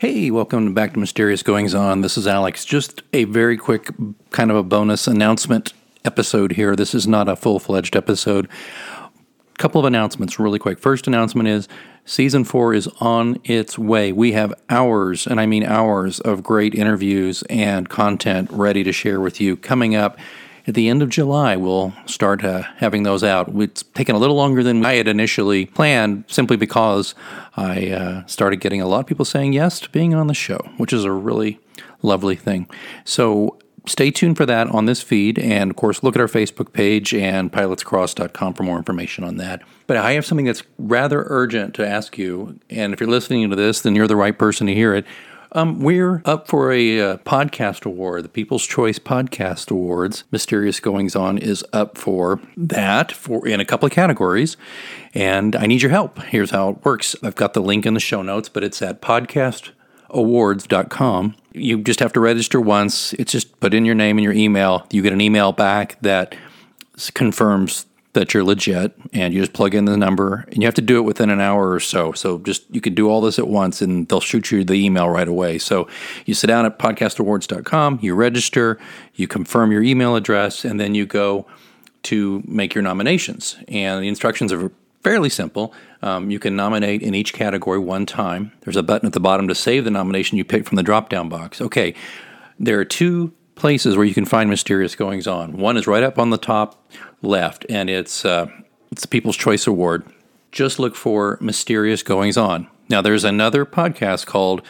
Hey, welcome back to Mysterious Goings On. This is Alex. Just a very quick kind of a bonus announcement episode here. This is not a full fledged episode. Couple of announcements really quick. First announcement is season four is on its way. We have hours, and I mean hours, of great interviews and content ready to share with you coming up at the end of July, we'll start uh, having those out. It's taken a little longer than I had initially planned, simply because I uh, started getting a lot of people saying yes to being on the show, which is a really lovely thing. So stay tuned for that on this feed. And of course, look at our Facebook page and pilotscross.com for more information on that. But I have something that's rather urgent to ask you. And if you're listening to this, then you're the right person to hear it. Um, we're up for a uh, podcast award, the People's Choice Podcast Awards. Mysterious Goings On is up for that for in a couple of categories, and I need your help. Here's how it works. I've got the link in the show notes, but it's at podcastawards.com. You just have to register once. It's just put in your name and your email. You get an email back that confirms that you're legit and you just plug in the number and you have to do it within an hour or so. So just you can do all this at once and they'll shoot you the email right away. So you sit down at podcastawards.com, you register, you confirm your email address, and then you go to make your nominations. And the instructions are fairly simple. Um, you can nominate in each category one time. There's a button at the bottom to save the nomination you pick from the drop down box. Okay, there are two places where you can find mysterious goings on. One is right up on the top left, and it's uh, it's the People's Choice Award. Just look for mysterious goings on. Now, there's another podcast called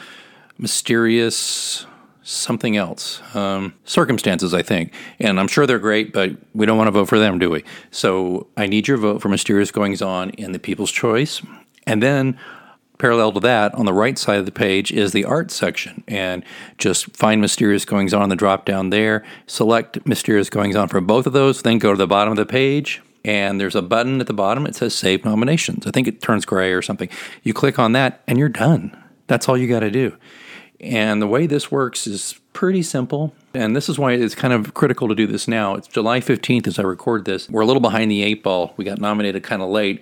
Mysterious something else, um, circumstances, I think, and I'm sure they're great, but we don't want to vote for them, do we? So I need your vote for mysterious goings on in the People's Choice, and then Parallel to that, on the right side of the page is the art section, and just find Mysterious Goings On in the drop down there. Select Mysterious Goings On for both of those, then go to the bottom of the page, and there's a button at the bottom. It says Save Nominations. I think it turns gray or something. You click on that, and you're done. That's all you got to do. And the way this works is pretty simple. And this is why it's kind of critical to do this now. It's July 15th as I record this. We're a little behind the eight ball. We got nominated kind of late.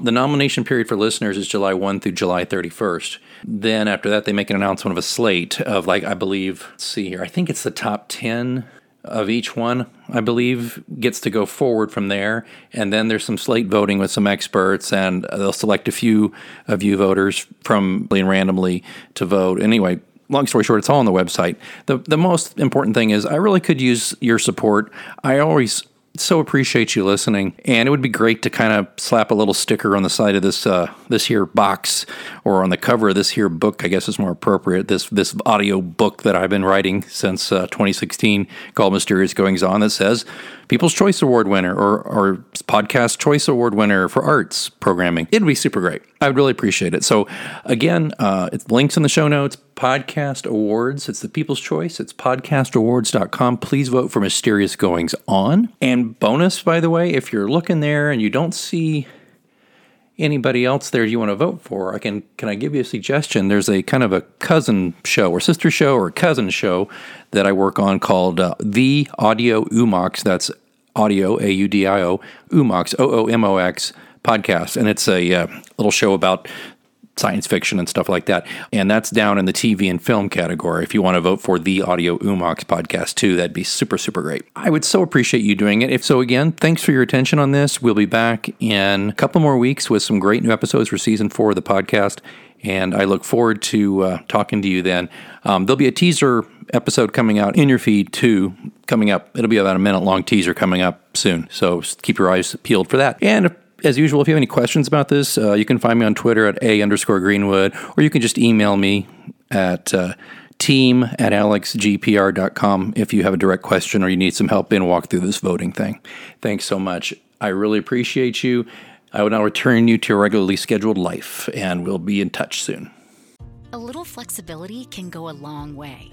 The nomination period for listeners is July 1 through July 31st. Then after that, they make an announcement of a slate of, like, I believe, see here, I think it's the top 10 of each one, I believe, gets to go forward from there. And then there's some slate voting with some experts, and they'll select a few of you voters from randomly to vote. Anyway, long story short, it's all on the website. The the most important thing is I really could use your support. I always so appreciate you listening, and it would be great to kind of slap a little sticker on the side of this uh, this here box or on the cover of this here book. I guess is more appropriate. This this audio book that I've been writing since uh, 2016 called Mysterious Goings On that says People's Choice Award winner or, or Podcast Choice Award winner for arts programming. It'd be super great. I would really appreciate it. So, again, uh, it's links in the show notes. Podcast Awards. It's the People's Choice. It's podcastawards.com. Please vote for Mysterious Goings On. And bonus, by the way, if you're looking there and you don't see anybody else there you want to vote for, I can can I give you a suggestion? There's a kind of a cousin show or sister show or cousin show that I work on called uh, The Audio Oomox. That's audio A U D I O Oomox O O M O X podcast, and it's a uh, little show about science fiction and stuff like that. And that's down in the TV and film category. If you want to vote for the Audio Oomox podcast too, that'd be super, super great. I would so appreciate you doing it. If so, again, thanks for your attention on this. We'll be back in a couple more weeks with some great new episodes for season four of the podcast. And I look forward to uh, talking to you then. Um, there'll be a teaser episode coming out in your feed too, coming up. It'll be about a minute long teaser coming up soon. So keep your eyes peeled for that. And as usual, if you have any questions about this, uh, you can find me on Twitter at a underscore Greenwood, or you can just email me at uh, team at alexgpr.com if you have a direct question or you need some help in walk through this voting thing. Thanks so much. I really appreciate you. I will now return you to your regularly scheduled life, and we'll be in touch soon. A little flexibility can go a long way.